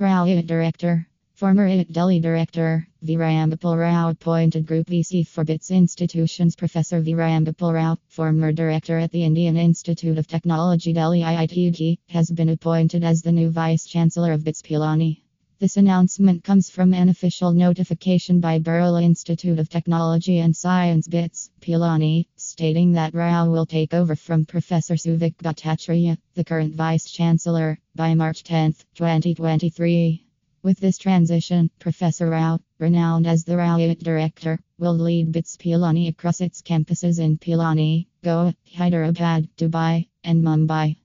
Rao Director Former IIT Delhi Director V. Ramgopal Rao appointed Group VC for BITS Institutions Professor V. Ramgopal Rao, former Director at the Indian Institute of Technology Delhi IIT, has been appointed as the new Vice Chancellor of BITS Pilani. This announcement comes from an official notification by Birla Institute of Technology and Science BITS, Pilani, stating that Rao will take over from Professor Souvik Bhattacharyya, the current Vice Chancellor, by March 10, 2023. With this transition, Professor Rao, renowned as the Rao Director, will lead BITS Pilani across its campuses in Pilani, Goa, Hyderabad, Dubai, and Mumbai.